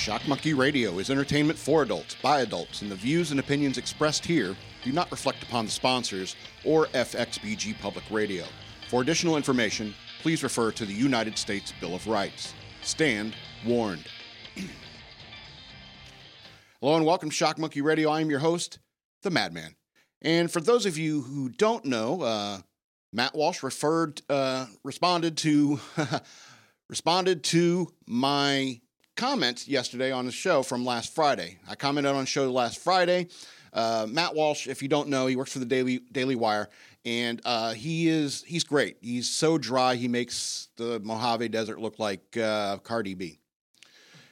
Shock Monkey Radio is entertainment for adults, by adults, and the views and opinions expressed here do not reflect upon the sponsors or FXBG Public Radio. For additional information, please refer to the United States Bill of Rights. Stand warned. Hello and welcome to Shock Monkey Radio. I am your host, the Madman. And for those of you who don't know, uh, Matt Walsh referred, uh, responded to, responded to my comments yesterday on the show from last Friday. I commented on the show last Friday. Uh, Matt Walsh, if you don't know, he works for the Daily Daily Wire, and uh, he is he's great. He's so dry, he makes the Mojave Desert look like uh, Cardi B.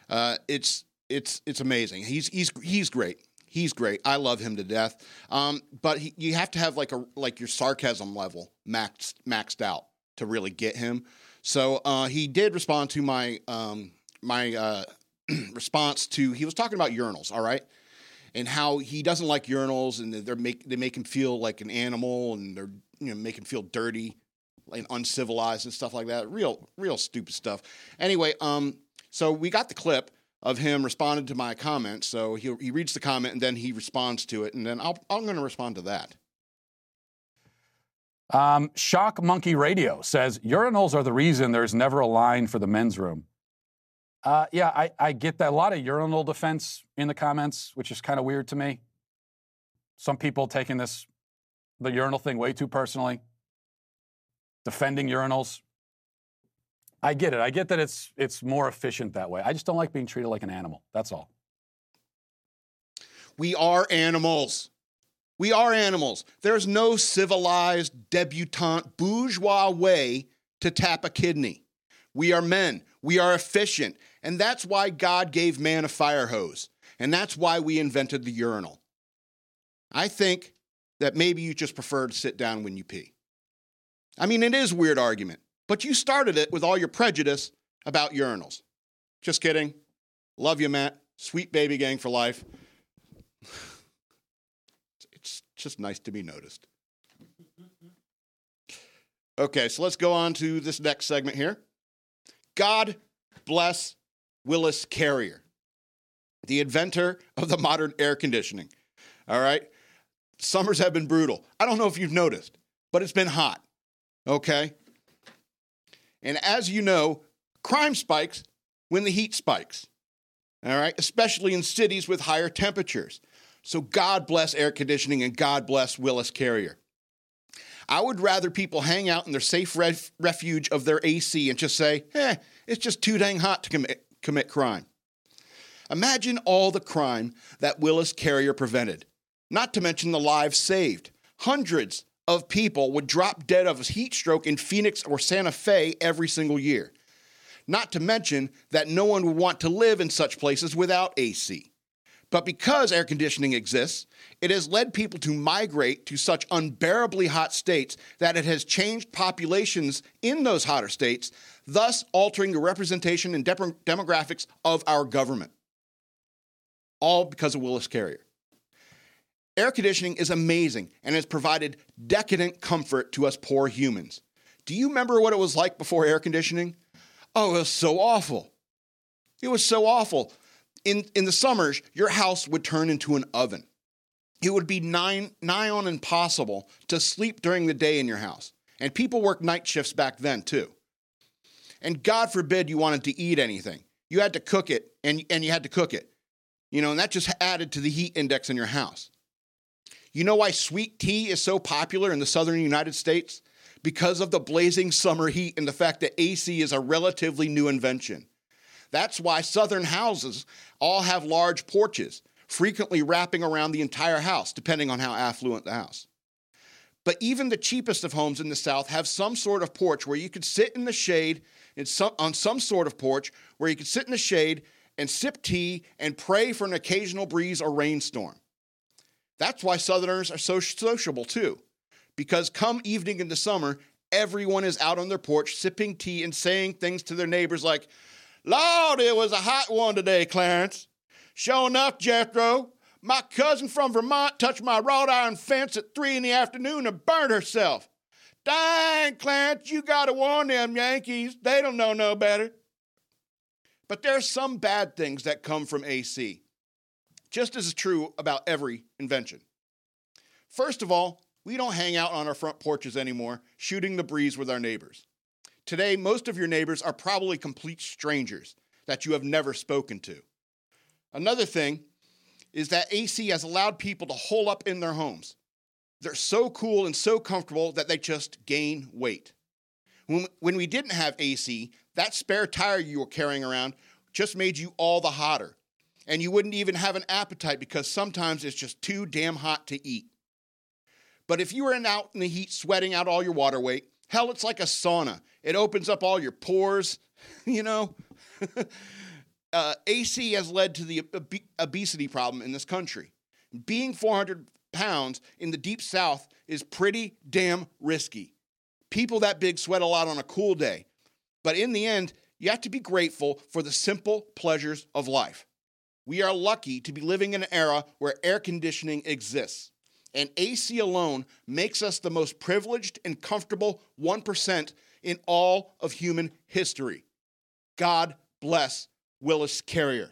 Uh, it's it's it's amazing. He's he's he's great. He's great. I love him to death. Um, but he, you have to have like a like your sarcasm level maxed maxed out to really get him. So uh, he did respond to my um, my uh, response to he was talking about urinals, all right, and how he doesn't like urinals and they make they make him feel like an animal and they're you know make him feel dirty and uncivilized and stuff like that. Real real stupid stuff. Anyway, um, so we got the clip of him responding to my comment. So he he reads the comment and then he responds to it, and then I'll, I'm going to respond to that. Um, Shock Monkey Radio says urinals are the reason there's never a line for the men's room. Uh, yeah, I, I get that. A lot of urinal defense in the comments, which is kind of weird to me. Some people taking this, the urinal thing, way too personally, defending urinals. I get it. I get that it's it's more efficient that way. I just don't like being treated like an animal. That's all. We are animals. We are animals. There's no civilized, debutante, bourgeois way to tap a kidney. We are men. We are efficient. And that's why God gave man a fire hose. And that's why we invented the urinal. I think that maybe you just prefer to sit down when you pee. I mean, it is weird argument, but you started it with all your prejudice about urinals. Just kidding. Love you, Matt. Sweet baby gang for life. It's just nice to be noticed. Okay, so let's go on to this next segment here. God bless Willis Carrier, the inventor of the modern air conditioning. All right? Summers have been brutal. I don't know if you've noticed, but it's been hot. Okay? And as you know, crime spikes when the heat spikes. All right? Especially in cities with higher temperatures. So God bless air conditioning and God bless Willis Carrier. I would rather people hang out in their safe ref- refuge of their AC and just say, eh, it's just too dang hot to commit, commit crime. Imagine all the crime that Willis Carrier prevented, not to mention the lives saved. Hundreds of people would drop dead of a heat stroke in Phoenix or Santa Fe every single year. Not to mention that no one would want to live in such places without AC. But because air conditioning exists, it has led people to migrate to such unbearably hot states that it has changed populations in those hotter states, thus altering the representation and de- demographics of our government. All because of Willis Carrier. Air conditioning is amazing and has provided decadent comfort to us poor humans. Do you remember what it was like before air conditioning? Oh, it was so awful. It was so awful in, in the summers, your house would turn into an oven. It would be nigh, nigh on impossible to sleep during the day in your house. And people worked night shifts back then too. And God forbid you wanted to eat anything. You had to cook it and, and you had to cook it. You know, and that just added to the heat index in your house. You know why sweet tea is so popular in the southern United States? Because of the blazing summer heat and the fact that AC is a relatively new invention. That's why southern houses all have large porches, frequently wrapping around the entire house, depending on how affluent the house. But even the cheapest of homes in the South have some sort of porch where you could sit in the shade in some, on some sort of porch where you could sit in the shade and sip tea and pray for an occasional breeze or rainstorm. That's why Southerners are so sociable too, because come evening in the summer, everyone is out on their porch sipping tea and saying things to their neighbors like, Lord, it was a hot one today, Clarence. Sure enough, Jethro, my cousin from Vermont touched my wrought iron fence at three in the afternoon and burned herself. Dang, Clarence, you gotta warn them Yankees. They don't know no better. But there are some bad things that come from AC, just as is true about every invention. First of all, we don't hang out on our front porches anymore, shooting the breeze with our neighbors. Today, most of your neighbors are probably complete strangers that you have never spoken to. Another thing is that AC has allowed people to hole up in their homes. They're so cool and so comfortable that they just gain weight. When, when we didn't have AC, that spare tire you were carrying around just made you all the hotter. And you wouldn't even have an appetite because sometimes it's just too damn hot to eat. But if you were out in the heat sweating out all your water weight, hell, it's like a sauna. It opens up all your pores, you know? uh, AC has led to the ob- obesity problem in this country. Being 400 pounds in the deep south is pretty damn risky. People that big sweat a lot on a cool day. But in the end, you have to be grateful for the simple pleasures of life. We are lucky to be living in an era where air conditioning exists. And AC alone makes us the most privileged and comfortable 1% in all of human history. God bless Willis Carrier.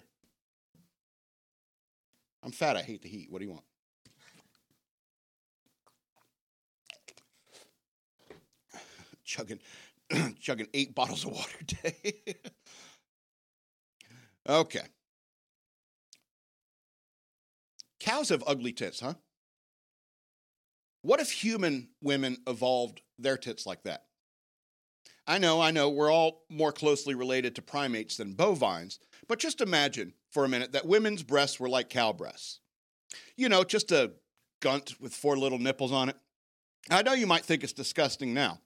I'm fat. I hate the heat. What do you want? chugging, chugging eight bottles of water a day. okay. Cows have ugly tits, huh? What if human women evolved their tits like that? I know, I know, we're all more closely related to primates than bovines, but just imagine for a minute that women's breasts were like cow breasts. You know, just a gunt with four little nipples on it. I know you might think it's disgusting now,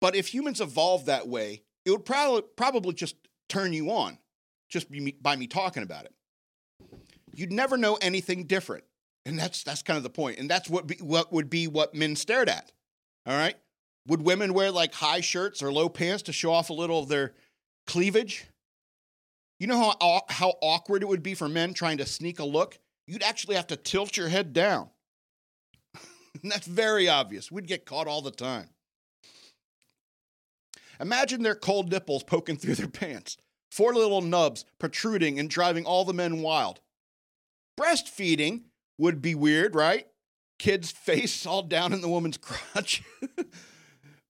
but if humans evolved that way, it would probably probably just turn you on, just by me talking about it. You'd never know anything different, and that's that's kind of the point. And that's what be, what would be what men stared at. All right, would women wear like high shirts or low pants to show off a little of their cleavage? You know how, how awkward it would be for men trying to sneak a look? You'd actually have to tilt your head down. that's very obvious. We'd get caught all the time. Imagine their cold nipples poking through their pants, four little nubs protruding and driving all the men wild. Breastfeeding would be weird, right? Kid's face all down in the woman's crotch.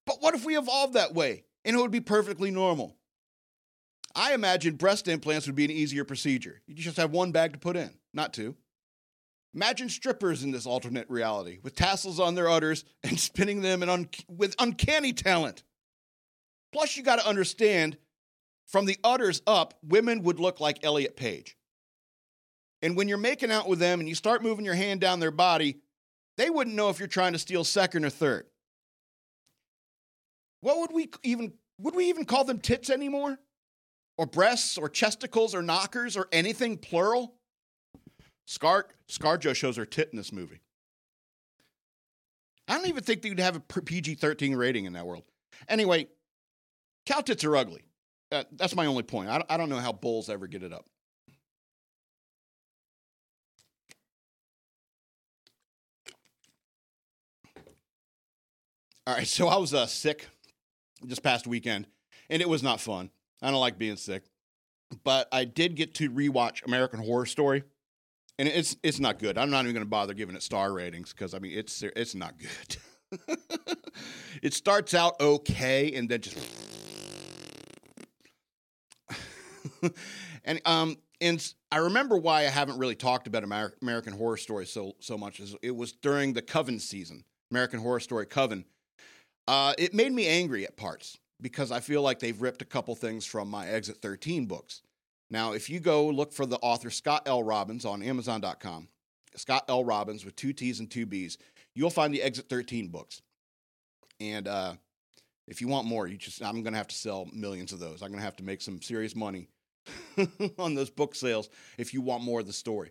But what if we evolved that way and it would be perfectly normal? I imagine breast implants would be an easier procedure. You just have one bag to put in, not two. Imagine strippers in this alternate reality with tassels on their udders and spinning them un- with uncanny talent. Plus, you got to understand from the udders up, women would look like Elliot Page. And when you're making out with them and you start moving your hand down their body, they wouldn't know if you're trying to steal second or third. What would we even would we even call them tits anymore? Or breasts or chesticles or knockers or anything plural? Scar Scarjo shows her tit in this movie. I don't even think they would have a PG 13 rating in that world. Anyway, cow tits are ugly. Uh, that's my only point. I, I don't know how bulls ever get it up. All right, so I was uh, sick this past weekend, and it was not fun. I don't like being sick, but I did get to rewatch American Horror Story, and it's it's not good. I'm not even going to bother giving it star ratings because I mean it's it's not good. it starts out okay, and then just and um and I remember why I haven't really talked about American Horror Story so so much. Is it was during the Coven season, American Horror Story Coven uh, it made me angry at parts because I feel like they've ripped a couple things from my Exit 13 books. Now, if you go look for the author Scott L. Robbins on Amazon.com, Scott L. Robbins with two T's and two B's, you'll find the Exit 13 books. And uh, if you want more, you just I'm going to have to sell millions of those. I'm going to have to make some serious money on those book sales if you want more of the story.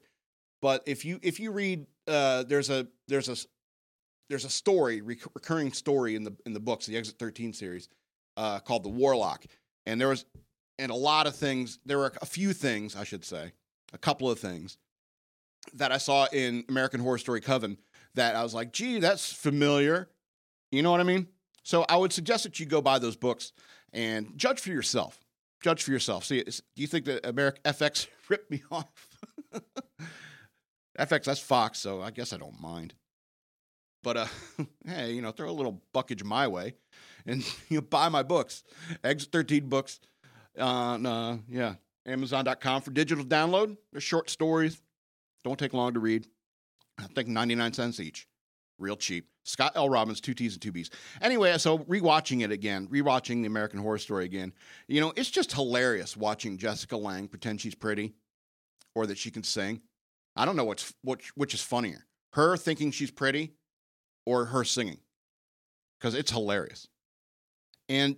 But if you if you read, uh, there's a there's a there's a story, rec- recurring story in the in the books, the Exit 13 series, uh, called the Warlock, and there was and a lot of things. There were a few things, I should say, a couple of things that I saw in American Horror Story Coven that I was like, gee, that's familiar. You know what I mean? So I would suggest that you go buy those books and judge for yourself. judge for yourself. See, do you think that America FX ripped me off? FX, that's Fox, so I guess I don't mind. But uh, hey, you know, throw a little buckage my way, and you know, buy my books. Exit 13 books on uh, yeah, Amazon.com for digital download. They're short stories, don't take long to read. I think 99 cents each, real cheap. Scott L. Robbins, two T's and two B's. Anyway, so rewatching it again, rewatching the American Horror Story again, you know, it's just hilarious watching Jessica Lange pretend she's pretty or that she can sing. I don't know what's which is funnier, her thinking she's pretty or her singing, because it's hilarious. And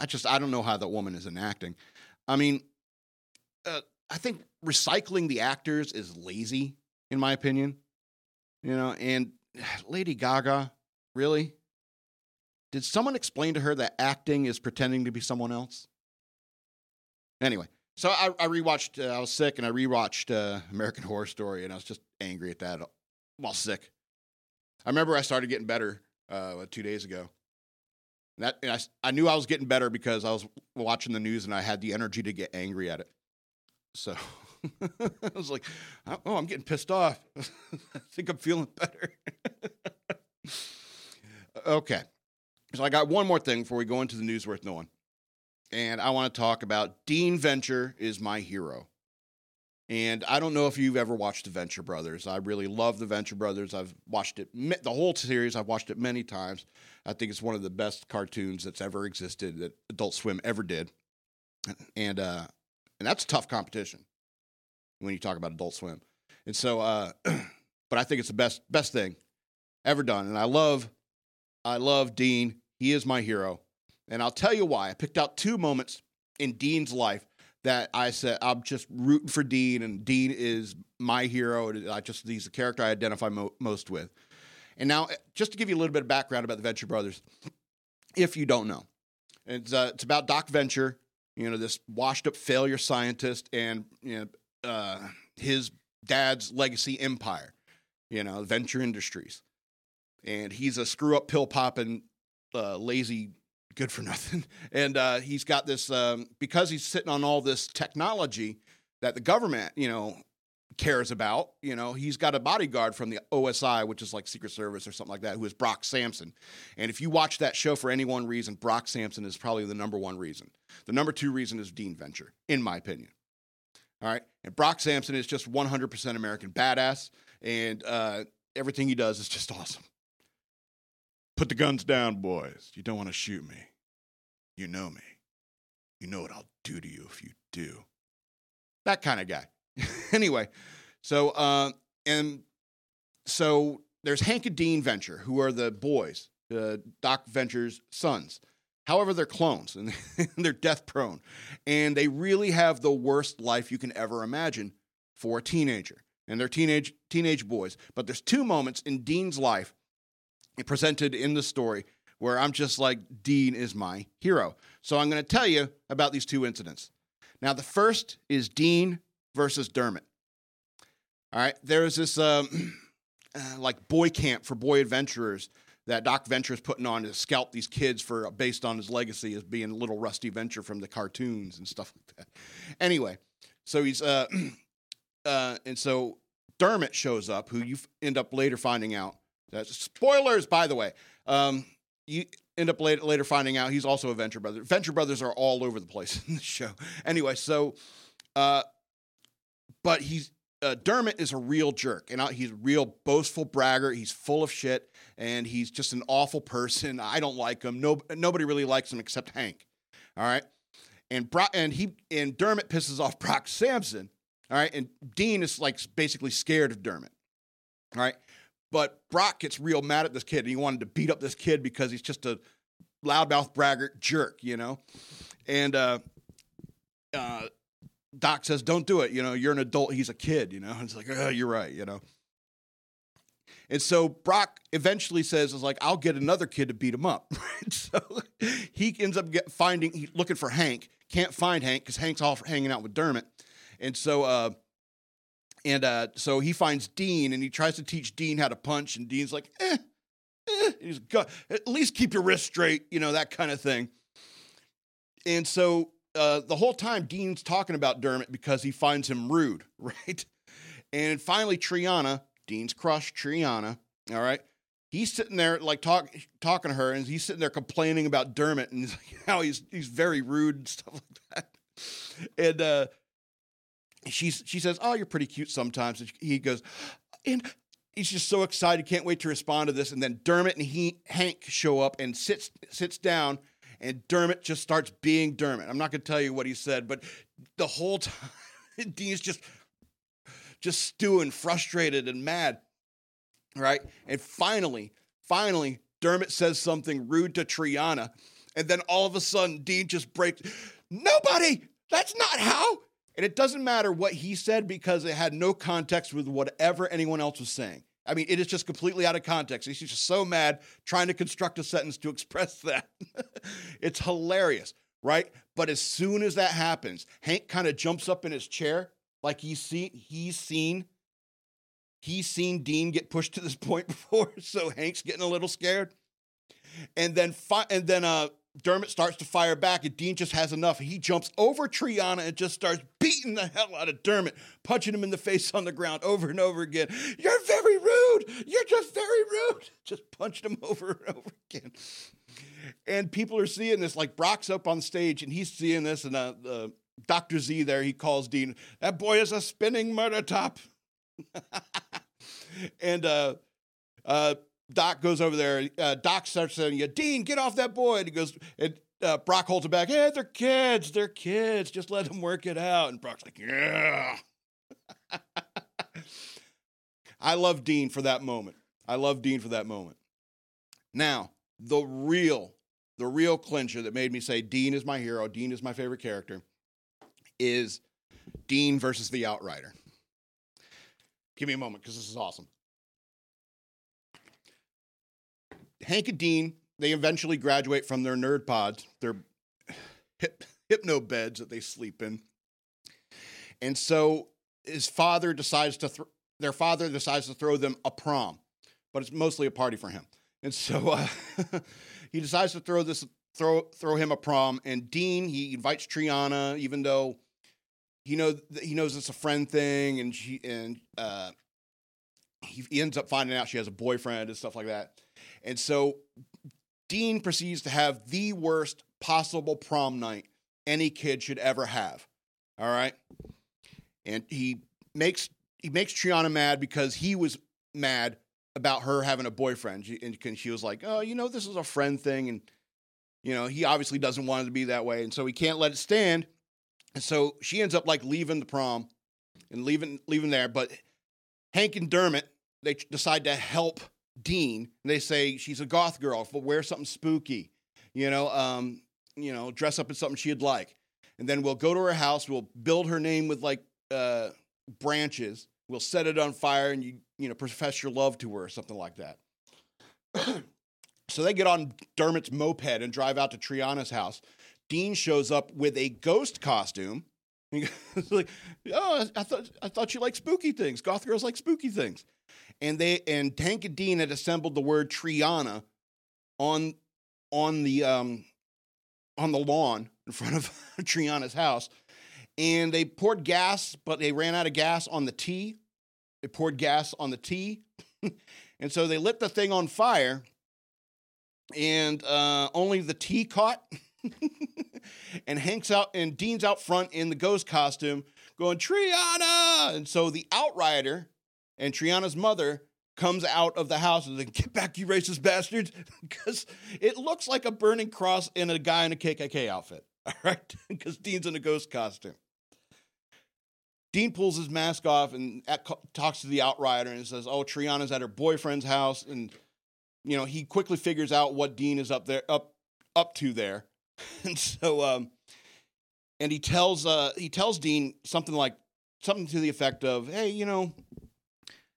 I just I don't know how that woman is enacting. I mean, uh, I think recycling the actors is lazy, in my opinion. You know, and Lady Gaga, really? Did someone explain to her that acting is pretending to be someone else? Anyway, so I, I rewatched. Uh, I was sick, and I rewatched uh, American Horror Story, and I was just angry at that while sick. I remember I started getting better uh, two days ago. And that and I, I knew I was getting better because I was watching the news, and I had the energy to get angry at it. So I was like, "Oh, I'm getting pissed off. I think I'm feeling better." okay, so I got one more thing before we go into the news worth knowing and I want to talk about Dean Venture is my hero. And I don't know if you've ever watched the Venture Brothers. I really love the Venture Brothers. I've watched it the whole series. I've watched it many times. I think it's one of the best cartoons that's ever existed that Adult Swim ever did. And uh, and that's tough competition when you talk about Adult Swim. And so, uh, but I think it's the best best thing ever done. And I love I love Dean. He is my hero. And I'll tell you why. I picked out two moments in Dean's life that I said I'm just rooting for Dean, and Dean is my hero. I just he's the character I identify mo- most with. And now, just to give you a little bit of background about the Venture Brothers, if you don't know, it's uh, it's about Doc Venture, you know, this washed-up failure scientist, and you know, uh, his dad's legacy empire, you know, Venture Industries, and he's a screw-up pill-popping, uh, lazy good for nothing. And uh, he's got this um, because he's sitting on all this technology that the government, you know, cares about. You know, he's got a bodyguard from the OSI, which is like Secret Service or something like that, who is Brock Sampson. And if you watch that show for any one reason, Brock Sampson is probably the number one reason. The number two reason is Dean Venture, in my opinion. All right, and Brock Sampson is just 100% American badass, and uh, everything he does is just awesome. Put the guns down, boys. You don't want to shoot me. You know me. You know what I'll do to you if you do. That kind of guy. anyway, so uh, and so there's Hank and Dean Venture, who are the boys, uh, Doc Venture's sons. However, they're clones and they're death prone, and they really have the worst life you can ever imagine for a teenager. And they're teenage teenage boys. But there's two moments in Dean's life presented in the story where I'm just like, Dean is my hero. So I'm going to tell you about these two incidents. Now, the first is Dean versus Dermott. All right, there's this um, uh, like boy camp for boy adventurers that Doc Venture is putting on to scalp these kids for based on his legacy as being little Rusty Venture from the cartoons and stuff like that. Anyway, so he's uh, uh, and so Dermott shows up, who you end up later finding out that's spoilers, by the way. Um, you end up later, later finding out he's also a Venture Brother. Venture Brothers are all over the place in the show. Anyway, so, uh, but he's uh, Dermott is a real jerk, and he's a real boastful bragger. He's full of shit, and he's just an awful person. I don't like him. No, nobody really likes him except Hank. All right, and Brock, and he and Dermott pisses off Brock Sampson. All right, and Dean is like basically scared of Dermott. All right, but Brock gets real mad at this kid and he wanted to beat up this kid because he's just a loudmouth braggart jerk, you know? And uh, uh, Doc says, Don't do it. You know, you're an adult. He's a kid, you know? And it's like, Oh, you're right, you know? And so Brock eventually says, "Is like I'll get another kid to beat him up." so he ends up get, finding, looking for Hank. Can't find Hank because Hank's all hanging out with Dermott. And so uh, and uh, so he finds Dean and he tries to teach Dean how to punch, and Dean's like, eh, eh. He's got, at least keep your wrist straight, you know, that kind of thing. and so uh, the whole time Dean's talking about Dermott because he finds him rude, right? And finally, Triana, Dean's crush, Triana, all right, he's sitting there like talk, talking to her, and he's sitting there complaining about Dermott and he's like, how he's he's very rude and stuff like that. And uh, she's she says, "Oh, you're pretty cute sometimes." And he goes, and he's just so excited, can't wait to respond to this. And then Dermott and he Hank show up and sits sits down, and Dermott just starts being Dermott. I'm not going to tell you what he said, but the whole time Dean's just just stewing, frustrated and mad. Right? And finally, finally, Dermott says something rude to Triana. And then all of a sudden, Dean just breaks. Nobody! That's not how! And it doesn't matter what he said because it had no context with whatever anyone else was saying. I mean, it is just completely out of context. He's just so mad trying to construct a sentence to express that. it's hilarious, right? But as soon as that happens, Hank kind of jumps up in his chair like he's seen he's seen he's seen Dean get pushed to this point before, so Hank's getting a little scared. And then fi- and then uh Dermott starts to fire back, and Dean just has enough. He jumps over Triana and just starts beating the hell out of Dermott, punching him in the face on the ground over and over again. You're very rude. You're just very rude. Just punched him over and over again. And people are seeing this. Like Brock's up on stage, and he's seeing this, and uh, uh, Dr. Z there, he calls Dean, that boy is a spinning murder top. and uh, uh, Doc goes over there. Uh, Doc starts saying, "Yeah, Dean, get off that boy." And he goes, and uh, Brock holds him back. Hey, they're kids. They're kids. Just let them work it out. And Brock's like, "Yeah." I love Dean for that moment. I love Dean for that moment. Now, the real, the real clincher that made me say Dean is my hero, Dean is my favorite character, is Dean versus the Outrider. Give me a moment because this is awesome. Hank and Dean, they eventually graduate from their nerd pods, their hip, hypno beds that they sleep in. And so his father decides to, th- their father decides to throw them a prom, but it's mostly a party for him. And so uh, he decides to throw this, throw, throw him a prom. And Dean, he invites Triana, even though he knows he knows it's a friend thing, and she and uh, he, he ends up finding out she has a boyfriend and stuff like that. And so Dean proceeds to have the worst possible prom night any kid should ever have. All right. And he makes he makes Triana mad because he was mad about her having a boyfriend. She, and she was like, "Oh, you know, this is a friend thing," and you know, he obviously doesn't want it to be that way, and so he can't let it stand. And so she ends up like leaving the prom and leaving leaving there. But Hank and Dermott they decide to help Dean. they say she's a goth girl, but wear something spooky, you know, um, you know, dress up in something she'd like. And then we'll go to her house. We'll build her name with like uh, branches. We'll set it on fire, and you you know profess your love to her or something like that. so they get on Dermott's moped and drive out to Triana's house. Dean shows up with a ghost costume. He's like, "Oh, I thought I thought you liked spooky things. Goth girls like spooky things." And they and Dean had assembled the word Triana on on the um on the lawn in front of Triana's house. And they poured gas, but they ran out of gas on the T. They poured gas on the T. and so they lit the thing on fire. And uh, only the T caught. and Hank's out and Dean's out front in the ghost costume going, Triana! And so the outrider and Triana's mother comes out of the house and like, get back, you racist bastards, because it looks like a burning cross in a guy in a KKK outfit. All right, because Dean's in a ghost costume. Dean pulls his mask off and at, talks to the outrider and says, "Oh, Triana's at her boyfriend's house," and you know he quickly figures out what Dean is up there up up to there, and so um, and he tells uh he tells Dean something like something to the effect of, "Hey, you know."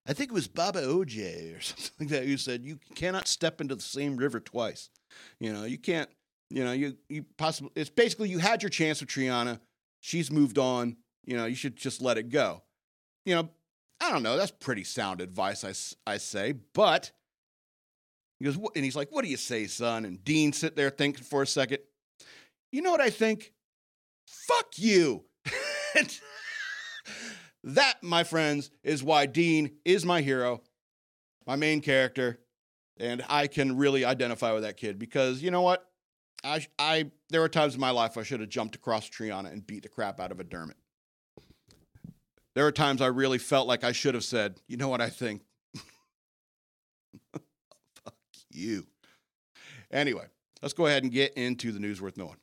I think it was Baba OJ or something like that who said you cannot step into the same river twice. You know, you can't. You know, you you possibly. It's basically you had your chance with Triana. She's moved on. You know, you should just let it go. You know, I don't know. That's pretty sound advice, I, I say. But he goes, and he's like, "What do you say, son?" And Dean sit there thinking for a second. You know what I think? Fuck you. that, my friends, is why Dean is my hero, my main character, and I can really identify with that kid because you know what? I, I, there were times in my life I should have jumped across a tree on it and beat the crap out of a Dermott. There are times I really felt like I should have said, you know what I think? Fuck you. Anyway, let's go ahead and get into the news worth knowing.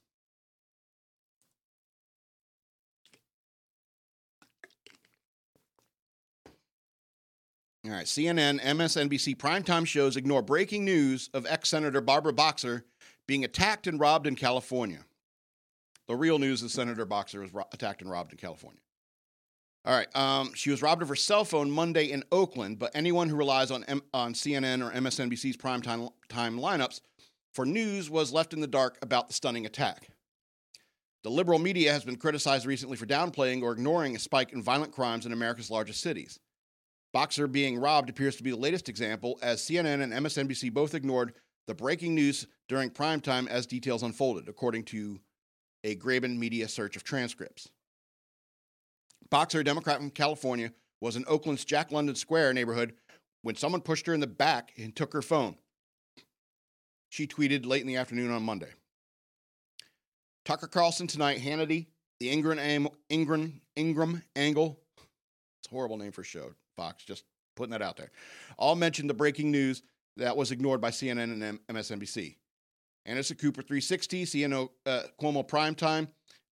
All right, CNN, MSNBC primetime shows ignore breaking news of ex Senator Barbara Boxer being attacked and robbed in California. The real news is Senator Boxer was ro- attacked and robbed in California. All right, um, she was robbed of her cell phone Monday in Oakland, but anyone who relies on, M- on CNN or MSNBC's primetime time lineups for news was left in the dark about the stunning attack. The liberal media has been criticized recently for downplaying or ignoring a spike in violent crimes in America's largest cities. Boxer being robbed appears to be the latest example, as CNN and MSNBC both ignored the breaking news during prime time as details unfolded, according to a Grabien media search of transcripts. Boxer, a Democrat from California, was in Oakland's Jack London Square neighborhood when someone pushed her in the back and took her phone. She tweeted late in the afternoon on Monday. Tucker Carlson tonight, Hannity, the Ingraham, Ingraham, Ingraham Angle. It's a horrible name for a show. Fox, just putting that out there. All mentioned the breaking news that was ignored by CNN and MSNBC. Anderson Cooper 360, CNN uh, Cuomo Primetime,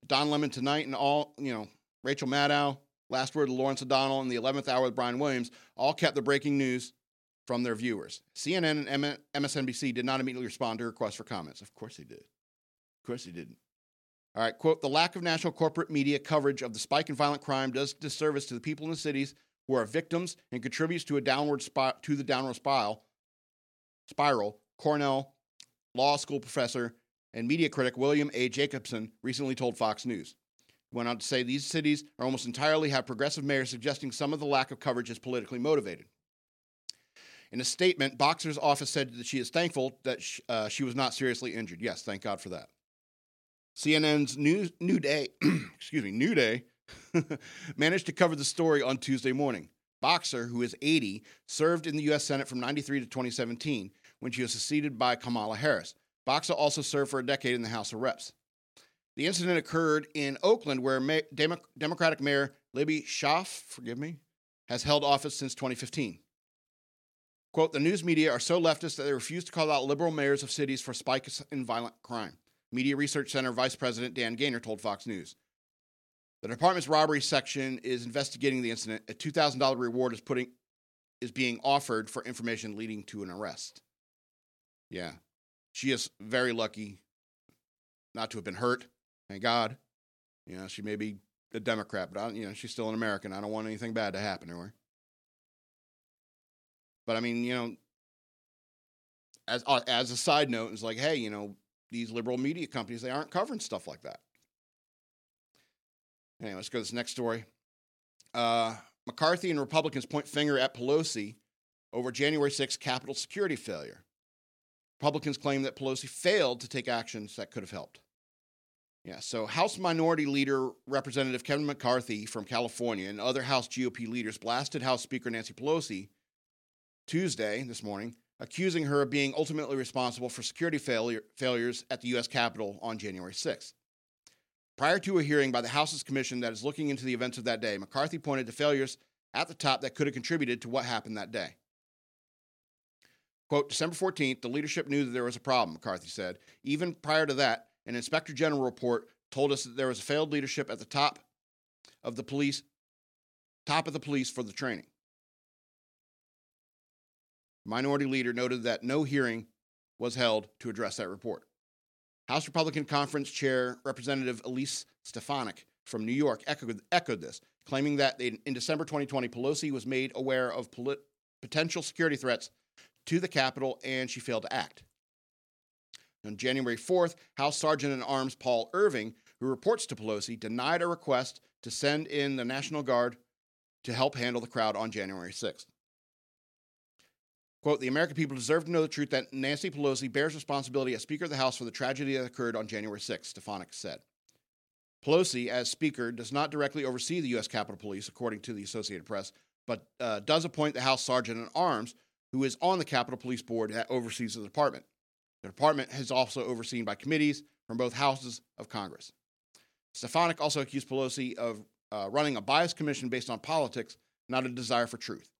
Don Lemon Tonight, and all, you know, Rachel Maddow, Last Word of Lawrence O'Donnell, and The 11th Hour with Brian Williams all kept the breaking news from their viewers. CNN and MSNBC did not immediately respond to requests for comments. Of course they did. Of course they didn't. All right, quote, the lack of national corporate media coverage of the spike in violent crime does disservice to the people in the cities who are victims and contributes to a downward spot to the downward spiral. Spiral. Cornell law school professor and media critic William A. Jacobson recently told Fox News. He went on to say these cities are almost entirely have progressive mayors, suggesting some of the lack of coverage is politically motivated. In a statement, Boxer's office said that she is thankful that she, uh, she was not seriously injured. Yes, thank God for that. CNN's New, New Day, excuse me, New Day managed to cover the story on Tuesday morning. Boxer, who is 80, served in the U.S. Senate from 93 to 2017 when she was succeeded by Kamala Harris. Boxer also served for a decade in the House of Reps. The incident occurred in Oakland, where Demo- Democratic Mayor Libby Schaaf, forgive me, has held office since 2015. Quote, the news media are so leftist that they refuse to call out liberal mayors of cities for spikes in violent crime. Media Research Center Vice President Dan Gainor told Fox News. The department's robbery section is investigating the incident. A $2,000 reward is putting is being offered for information leading to an arrest. Yeah. She is very lucky not to have been hurt. Thank God. You know, she may be a Democrat, but I, you know, she's still an American. I don't want anything bad to happen to her. But I mean, you know, as uh, as a side note, it's like, hey, you know, these liberal media companies they aren't covering stuff like that. Anyway, let's go to this next story. Uh, McCarthy and Republicans point finger at Pelosi over January 6th Capitol security failure. Republicans claim that Pelosi failed to take actions that could have helped. Yeah, so House Minority Leader Representative Kevin McCarthy from California and other House GOP leaders blasted House Speaker Nancy Pelosi Tuesday, this morning, accusing her of being ultimately responsible for security failure, failures at the U.S. Capitol on January 6th. Prior to a hearing by the House's commission that is looking into the events of that day, McCarthy pointed to failures at the top that could have contributed to what happened that day. Quote, December 14th, the leadership knew that there was a problem, McCarthy said. Even prior to that, an inspector general report told us that there was a failed leadership at the top of the police, top of the police for the training. Minority leader noted that no hearing was held to address that report. House Republican Conference Chair Representative Elise Stefanik from New York echoed, echoed this, claiming that in, in, December 2020, Pelosi was made aware of polit- potential security threats to the Capitol and she failed to act. On January 4th, House Sergeant at Arms Paul Irving, who reports to Pelosi, denied a request to send in the National Guard to help handle the crowd on January 6th. Quote, the American people deserve to know the truth that Nancy Pelosi bears responsibility as Speaker of the House for the tragedy that occurred on January 6, Stefanik said. Pelosi, as Speaker, does not directly oversee the U.S. Capitol Police, according to the Associated Press, but uh, does appoint the House Sergeant at Arms, who is on the Capitol Police Board that oversees the department. The department is also overseen by committees from both houses of Congress. Stefanik also accused Pelosi of uh, running a biased commission based on politics, not a desire for truth.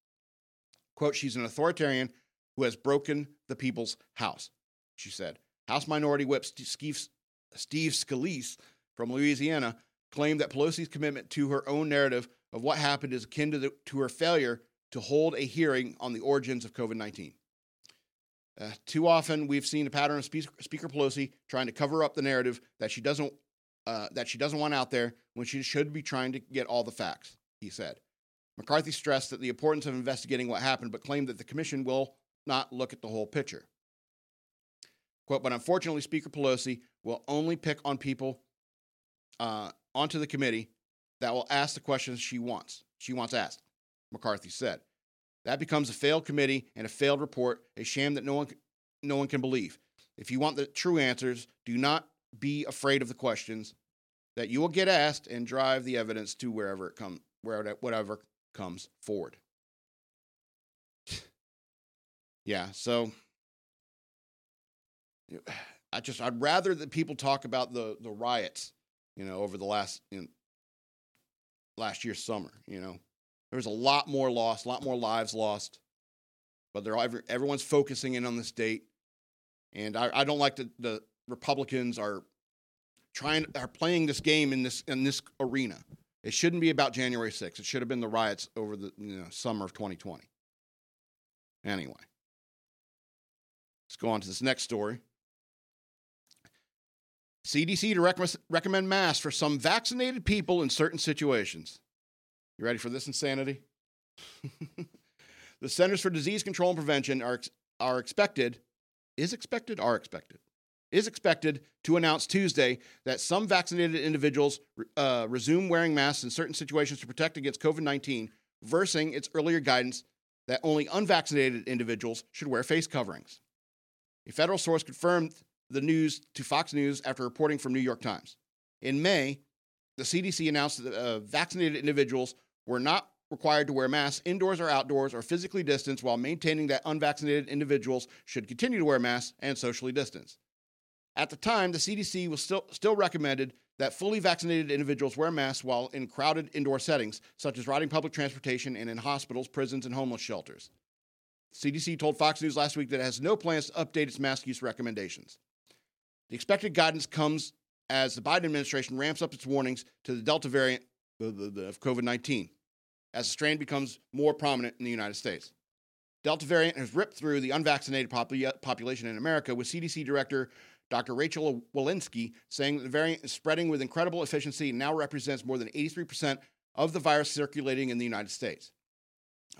Quote, she's an authoritarian who has broken the people's house, she said. House Minority Whip Steve, Scalise from Louisiana claimed that Pelosi's commitment to her own narrative of what happened is akin to, the, to her failure to hold a hearing on the origins of COVID 19. Uh, too often, we've seen a pattern of Speaker, Speaker Pelosi trying to cover up the narrative that she doesn't uh, that she doesn't want out there when she should be trying to get all the facts. He said. McCarthy stressed that the importance of investigating what happened, but claimed that the commission will not look at the whole picture. Quote, but unfortunately, Speaker Pelosi will only pick on people uh, onto the committee that will ask the questions she wants. She wants asked, McCarthy said. That becomes a failed committee and a failed report, a sham that no one, no one can believe. If you want the true answers, do not be afraid of the questions that you will get asked and drive the evidence to wherever it comes, wherever whatever comes forward. yeah, so I just I'd rather that people talk about the the riots, you know, over the last you know, last year's summer. You know, there was a lot more lost, a lot more lives lost, but they're every, everyone's focusing in on this date, and I, I don't like that the Republicans are trying are playing this game in this in this arena. It shouldn't be about January 6th. It should have been the riots over the you know, summer of 2020. Anyway, let's go on to this next story. CDC to rec- recommend masks for some vaccinated people in certain situations. You ready for this insanity? the Centers for Disease Control and Prevention are, are expected, is expected, are expected is expected to announce Tuesday that some vaccinated individuals uh, resume wearing masks in certain situations to protect against COVID 19, reversing its earlier guidance that only unvaccinated individuals should wear face coverings. A federal source confirmed the news to Fox News after reporting from New York Times. In May, the CDC announced that uh, vaccinated individuals were not required to wear masks indoors or outdoors or physically distance while maintaining that unvaccinated individuals should continue to wear masks and socially distance. At the time, the CDC was still, still recommended that fully vaccinated individuals wear masks while in crowded indoor settings, such as riding public transportation and in hospitals, prisons, and homeless shelters. CDC told Fox News last week that it has no plans to update its mask use recommendations. The expected guidance comes as the Biden administration ramps up its warnings to the Delta variant of COVID 19 as the strain becomes more prominent in the United States. Delta variant has ripped through the unvaccinated population in America, with CDC Director Dr. Rachel Walensky saying the variant is spreading with incredible efficiency and now represents more than 83% of the virus circulating in the United States.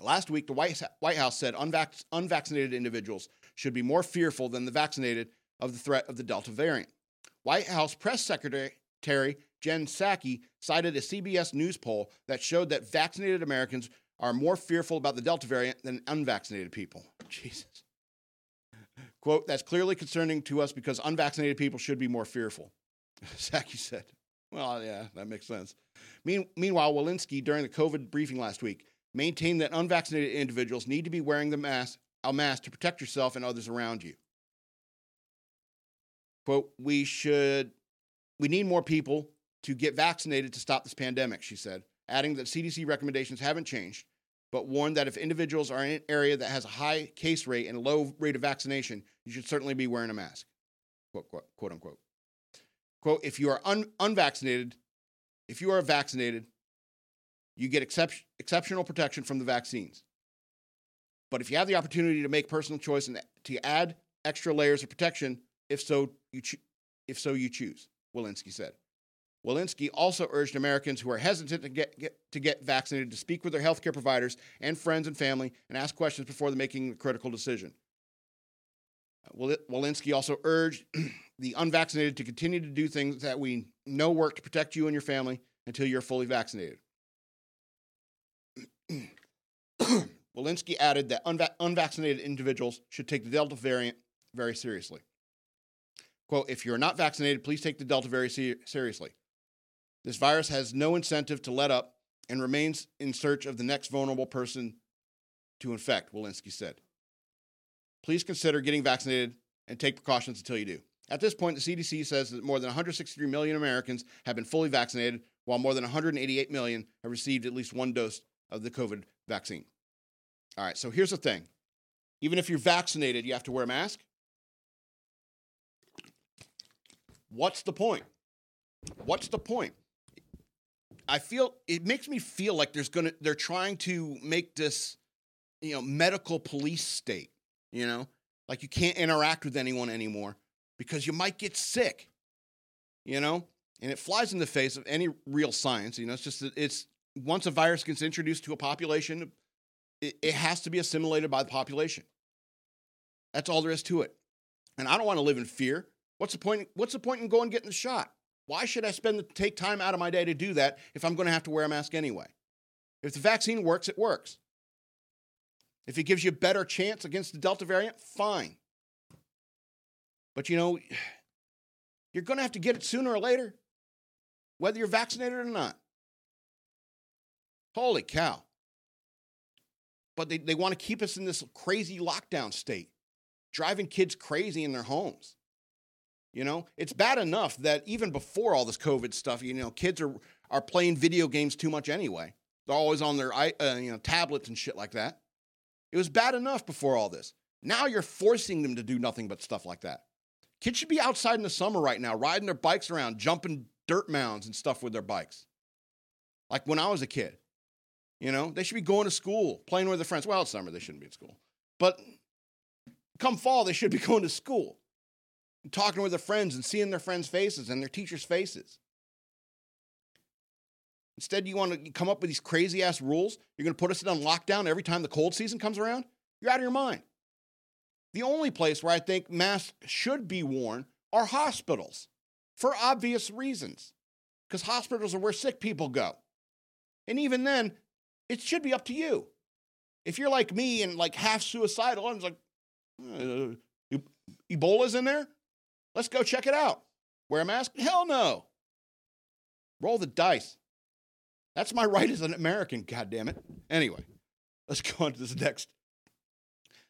Last week, the White House said unvac- unvaccinated individuals should be more fearful than the vaccinated of the threat of the Delta variant. White House Press Secretary Jen Psaki cited a CBS News poll that showed that vaccinated Americans are more fearful about the Delta variant than unvaccinated people. Jesus. Quote, that's clearly concerning to us because unvaccinated people should be more fearful. Psaki said. Well, yeah, that makes sense. Mean, meanwhile, Walensky, during the COVID briefing last week, maintained that unvaccinated individuals need to be wearing the mask, a mask to protect yourself and others around you. Quote, we should, we need more people to get vaccinated to stop this pandemic, she said, adding that CDC recommendations haven't changed but warned that if individuals are in an area that has a high case rate and low rate of vaccination, you should certainly be wearing a mask. Quote, quote, quote unquote. Quote, if you are un- unvaccinated, if you are vaccinated, you get excep- exceptional protection from the vaccines. But if you have the opportunity to make personal choice and to add extra layers of protection, if so, you cho- if so you choose, Walensky said. Walensky also urged Americans who are hesitant to get, get, to get vaccinated to speak with their healthcare providers and friends and family and ask questions before making a critical decision. Uh, Walensky also urged the unvaccinated to continue to do things that we know work to protect you and your family until you're fully vaccinated. Walensky added that unva- unvaccinated individuals should take the Delta variant very seriously. Quote, if you're not vaccinated, please take the Delta very se- seriously. This virus has no incentive to let up and remains in search of the next vulnerable person to infect, Walensky said. Please consider getting vaccinated and take precautions until you do. At this point, the CDC says that more than 163 million Americans have been fully vaccinated, while more than 188 million have received at least one dose of the COVID vaccine. All right, so here's the thing even if you're vaccinated, you have to wear a mask. What's the point? What's the point? I feel it makes me feel like there's gonna they're trying to make this you know medical police state, you know, like you can't interact with anyone anymore because you might get sick, you know, and it flies in the face of any real science. You know, it's just that it's once a virus gets introduced to a population, it, it has to be assimilated by the population. That's all there is to it. And I don't want to live in fear. What's the point? What's the point in going and getting the shot? Why should I spend the, take time out of my day to do that if I'm going to have to wear a mask anyway? If the vaccine works, it works. If it gives you a better chance against the Delta variant, fine. But you know, you're going to have to get it sooner or later, whether you're vaccinated or not. Holy cow. But they, they want to keep us in this crazy lockdown state, driving kids crazy in their homes. You know, it's bad enough that even before all this COVID stuff, you know, kids are are playing video games too much anyway. They're always on their uh, you know tablets and shit like that. It was bad enough before all this. Now you're forcing them to do nothing but stuff like that. Kids should be outside in the summer right now, riding their bikes around, jumping dirt mounds and stuff with their bikes. Like when I was a kid. You know, they should be going to school, playing with their friends. Well, it's summer, they shouldn't be in school. But come fall, they should be going to school talking with their friends and seeing their friends' faces and their teachers' faces. Instead, you want to come up with these crazy ass rules. You're going to put us in lockdown every time the cold season comes around. You're out of your mind. The only place where I think masks should be worn are hospitals for obvious reasons, because hospitals are where sick people go. And even then, it should be up to you. If you're like me and like half suicidal, I'm like, uh, Ebola's in there? Let's go check it out. Wear a mask? Hell no. Roll the dice. That's my right as an American, God damn it. Anyway, let's go on to this next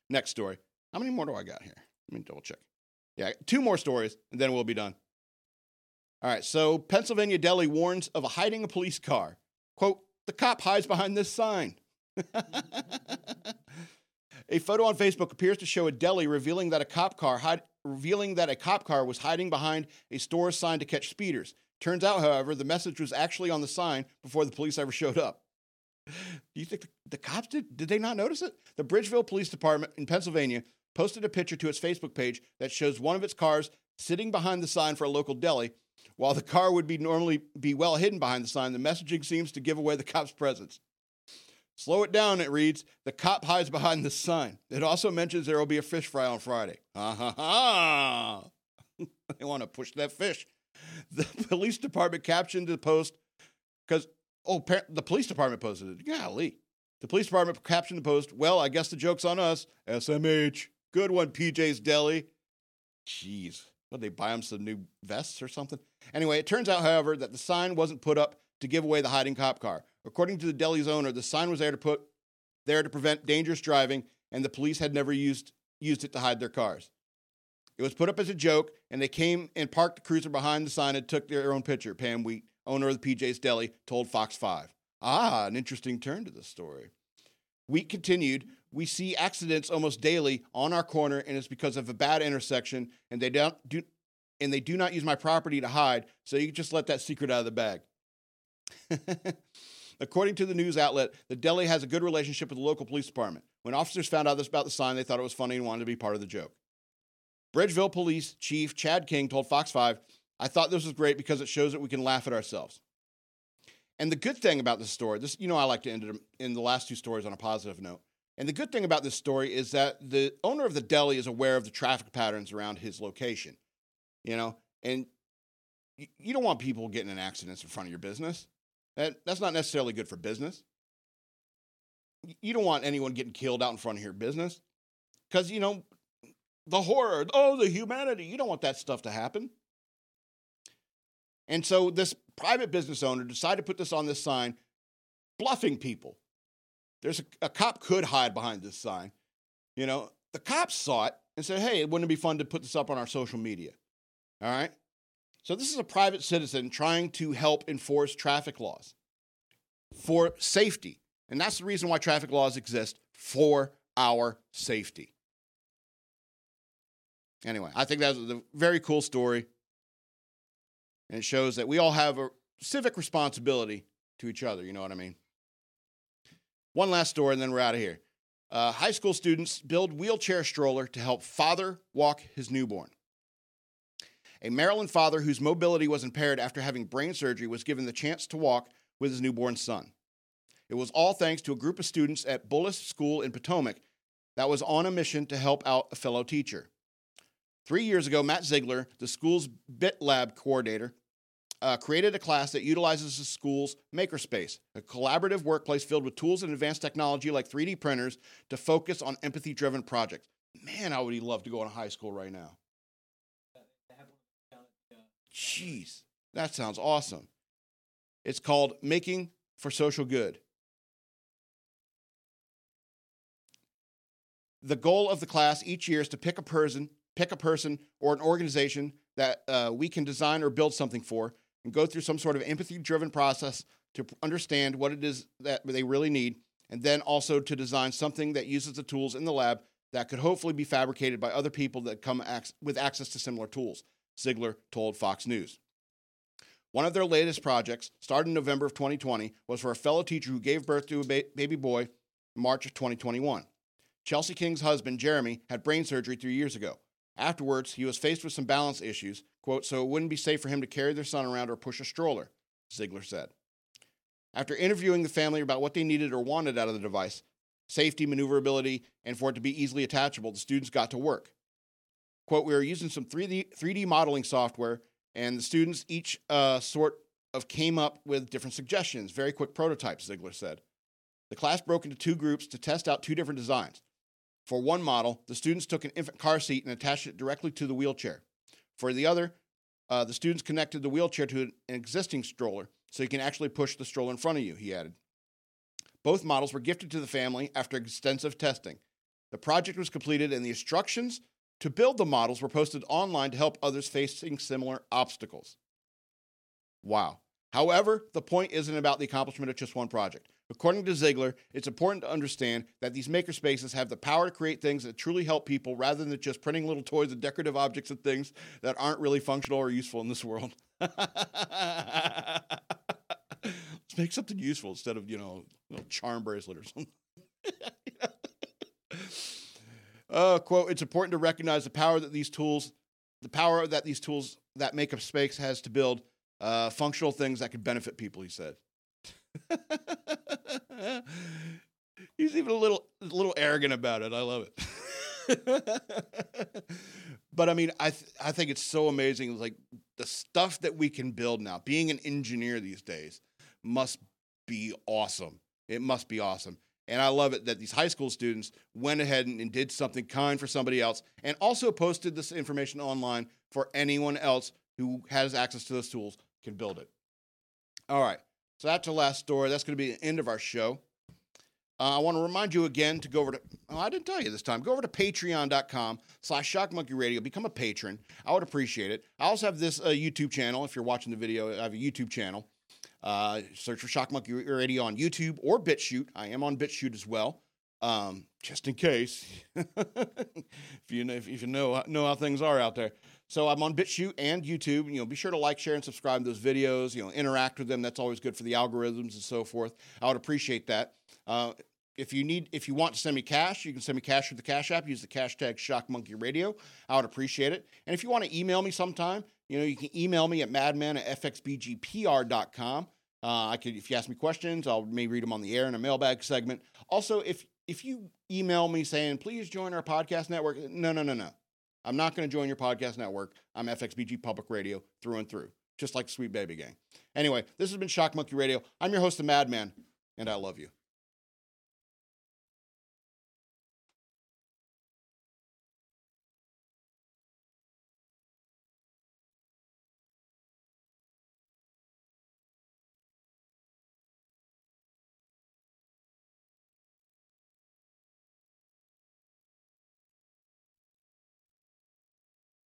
next story. How many more do I got here? Let me double check. Yeah, two more stories, and then we'll be done. All right, so Pennsylvania deli warns of a hiding a police car. Quote, the cop hides behind this sign. a photo on Facebook appears to show a deli revealing that a cop car hide, revealing that a cop car was hiding behind a store sign to catch speeders. Turns out, however, the message was actually on the sign before the police ever showed up. Do you think the, the cops did? Did they not notice it? The Bridgeville Police Department in Pennsylvania posted a picture to its Facebook page that shows one of its cars sitting behind the sign for a local deli. While the car would be normally be well hidden behind the sign, the messaging seems to give away the cop's presence. Slow it down, it reads. The cop hides behind the sign. It also mentions there will be a fish fry on Friday. Ha ha ha! they want to push that fish. The police department captioned the post because, oh, the police department posted it. Golly. The police department captioned the post, well, I guess the joke's on us. SMH. Good one, PJ's Deli. Jeez. What, they buy them some new vests or something? Anyway, it turns out, however, that the sign wasn't put up to give away the hiding cop car. According to the deli's owner, the sign was there to put there to prevent dangerous driving, and the police had never used used it to hide their cars. It was put up as a joke, and they came and parked the cruiser behind the sign and took their own picture. Pam Wheat, owner of the PJ's Deli, told Fox 5. Ah, an interesting turn to the story. Wheat continued, we see accidents almost daily on our corner, and it's because of a bad intersection, and they don't do and they do not use my property to hide, so you just let that secret out of the bag. According to the news outlet, the deli has a good relationship with the local police department. When officers found out this about the sign, they thought it was funny and wanted to be part of the joke. Bridgeville Police Chief Chad King told Fox 5, I thought this was great because it shows that we can laugh at ourselves. And the good thing about this story, this you know I like to end it in the last two stories on a positive note. And the good thing about this story is that the owner of the deli is aware of the traffic patterns around his location. You know, and you don't want people getting in accidents in front of your business. That, that's not necessarily good for business. you don't want anyone getting killed out in front of your business. Because you know the horror oh the humanity you don't want that stuff to happen. And so this private business owner decided to put this on this sign bluffing people. There's a, a cop could hide behind this sign. You know the cops saw it and said hey it wouldn't it be fun to put this up on our social media? All right so this is a private citizen trying to help enforce traffic laws for safety and that's the reason why traffic laws exist for our safety. Anyway, I think that's a very cool story. And it shows that we all have a civic responsibility to each other. You know what I mean? One last story, and then we're out of here. Uh, high school students build wheelchair stroller to help father walk his newborn. A Maryland father whose mobility was impaired after having brain surgery was given the chance to walk with his newborn son. It was all thanks to a group of students at Bullis School in Potomac that was on a mission to help out a fellow teacher. Three years ago, Matt Ziegler, the school's Bit Lab coordinator, uh, created a class that utilizes the school's makerspace, a collaborative workplace filled with tools and advanced technology like 3D printers to focus on empathy driven projects. Man, I would love to go in high school right now. Jeez, that sounds awesome. It's called Making for Social Good. the goal of the class each year is to pick a person, pick a person or an organization that uh, we can design or build something for, and go through some sort of empathy-driven process to understand what it is that they really need, and then also to design something that uses the tools in the lab that could hopefully be fabricated by other people that come ac- with access to similar tools. Ziegler told Fox News. One of their latest projects, started in November of 2020, was for a fellow teacher who gave birth to a ba- baby boy in March of 2021. Chelsea King's husband, Jeremy, had brain surgery three years ago. Afterwards, he was faced with some balance issues, quote, so it wouldn't be safe for him to carry their son around or push a stroller, Ziegler said. After interviewing the family about what they needed or wanted out of the device, safety, maneuverability, and for it to be easily attachable, the students got to work. Quote, we were using some 3D, 3D modeling software, and the students each uh, sort of came up with different suggestions, very quick prototypes, Ziegler said. The class broke into two groups to test out two different designs. For one model, the students took an infant car seat and attached it directly to the wheelchair. For the other, uh, the students connected the wheelchair to an existing stroller so you can actually push the stroller in front of you, he added. Both models were gifted to the family after extensive testing. The project was completed and the instructions to build the models were posted online to help others facing similar obstacles. Wow. However, the point isn't about the accomplishment of just one project. According to Ziegler, it's important to understand that these makerspaces have the power to create things that truly help people rather than just printing little toys and decorative objects and things that aren't really functional or useful in this world. Let's make something useful instead of, you know, a charm bracelet or something. uh, quote, it's important to recognize the power that these tools, the power that these tools that make up space has to build uh, functional things that could benefit people, he said. He's even a little little arrogant about it. I love it. but I mean, I th- I think it's so amazing. Like the stuff that we can build now. Being an engineer these days must be awesome. It must be awesome. And I love it that these high school students went ahead and, and did something kind for somebody else and also posted this information online for anyone else who has access to those tools can build it. All right. So that's the last story. That's going to be the end of our show. Uh, I want to remind you again to go over to, oh, I didn't tell you this time, go over to patreon.com slash shockmonkey become a patron. I would appreciate it. I also have this uh, YouTube channel. If you're watching the video, I have a YouTube channel. Uh, search for Shock Monkey Radio on YouTube or BitChute. I am on BitChute as well, um, just in case. if you know, if, you know know how things are out there. So I'm on BitChute and YouTube. You know, be sure to like, share, and subscribe to those videos. You know, interact with them. That's always good for the algorithms and so forth. I would appreciate that. Uh, if you need, if you want to send me cash, you can send me cash through the Cash App. Use the hashtag ShockMonkeyRadio. I would appreciate it. And if you want to email me sometime, you know, you can email me at madman at fxbgpr.com. Uh, I could, if you ask me questions, I'll maybe read them on the air in a mailbag segment. Also, if if you email me saying please join our podcast network, no, no, no, no. I'm not going to join your podcast network. I'm FXBG Public Radio through and through, just like Sweet Baby Gang. Anyway, this has been Shock Monkey Radio. I'm your host, the Madman, and I love you.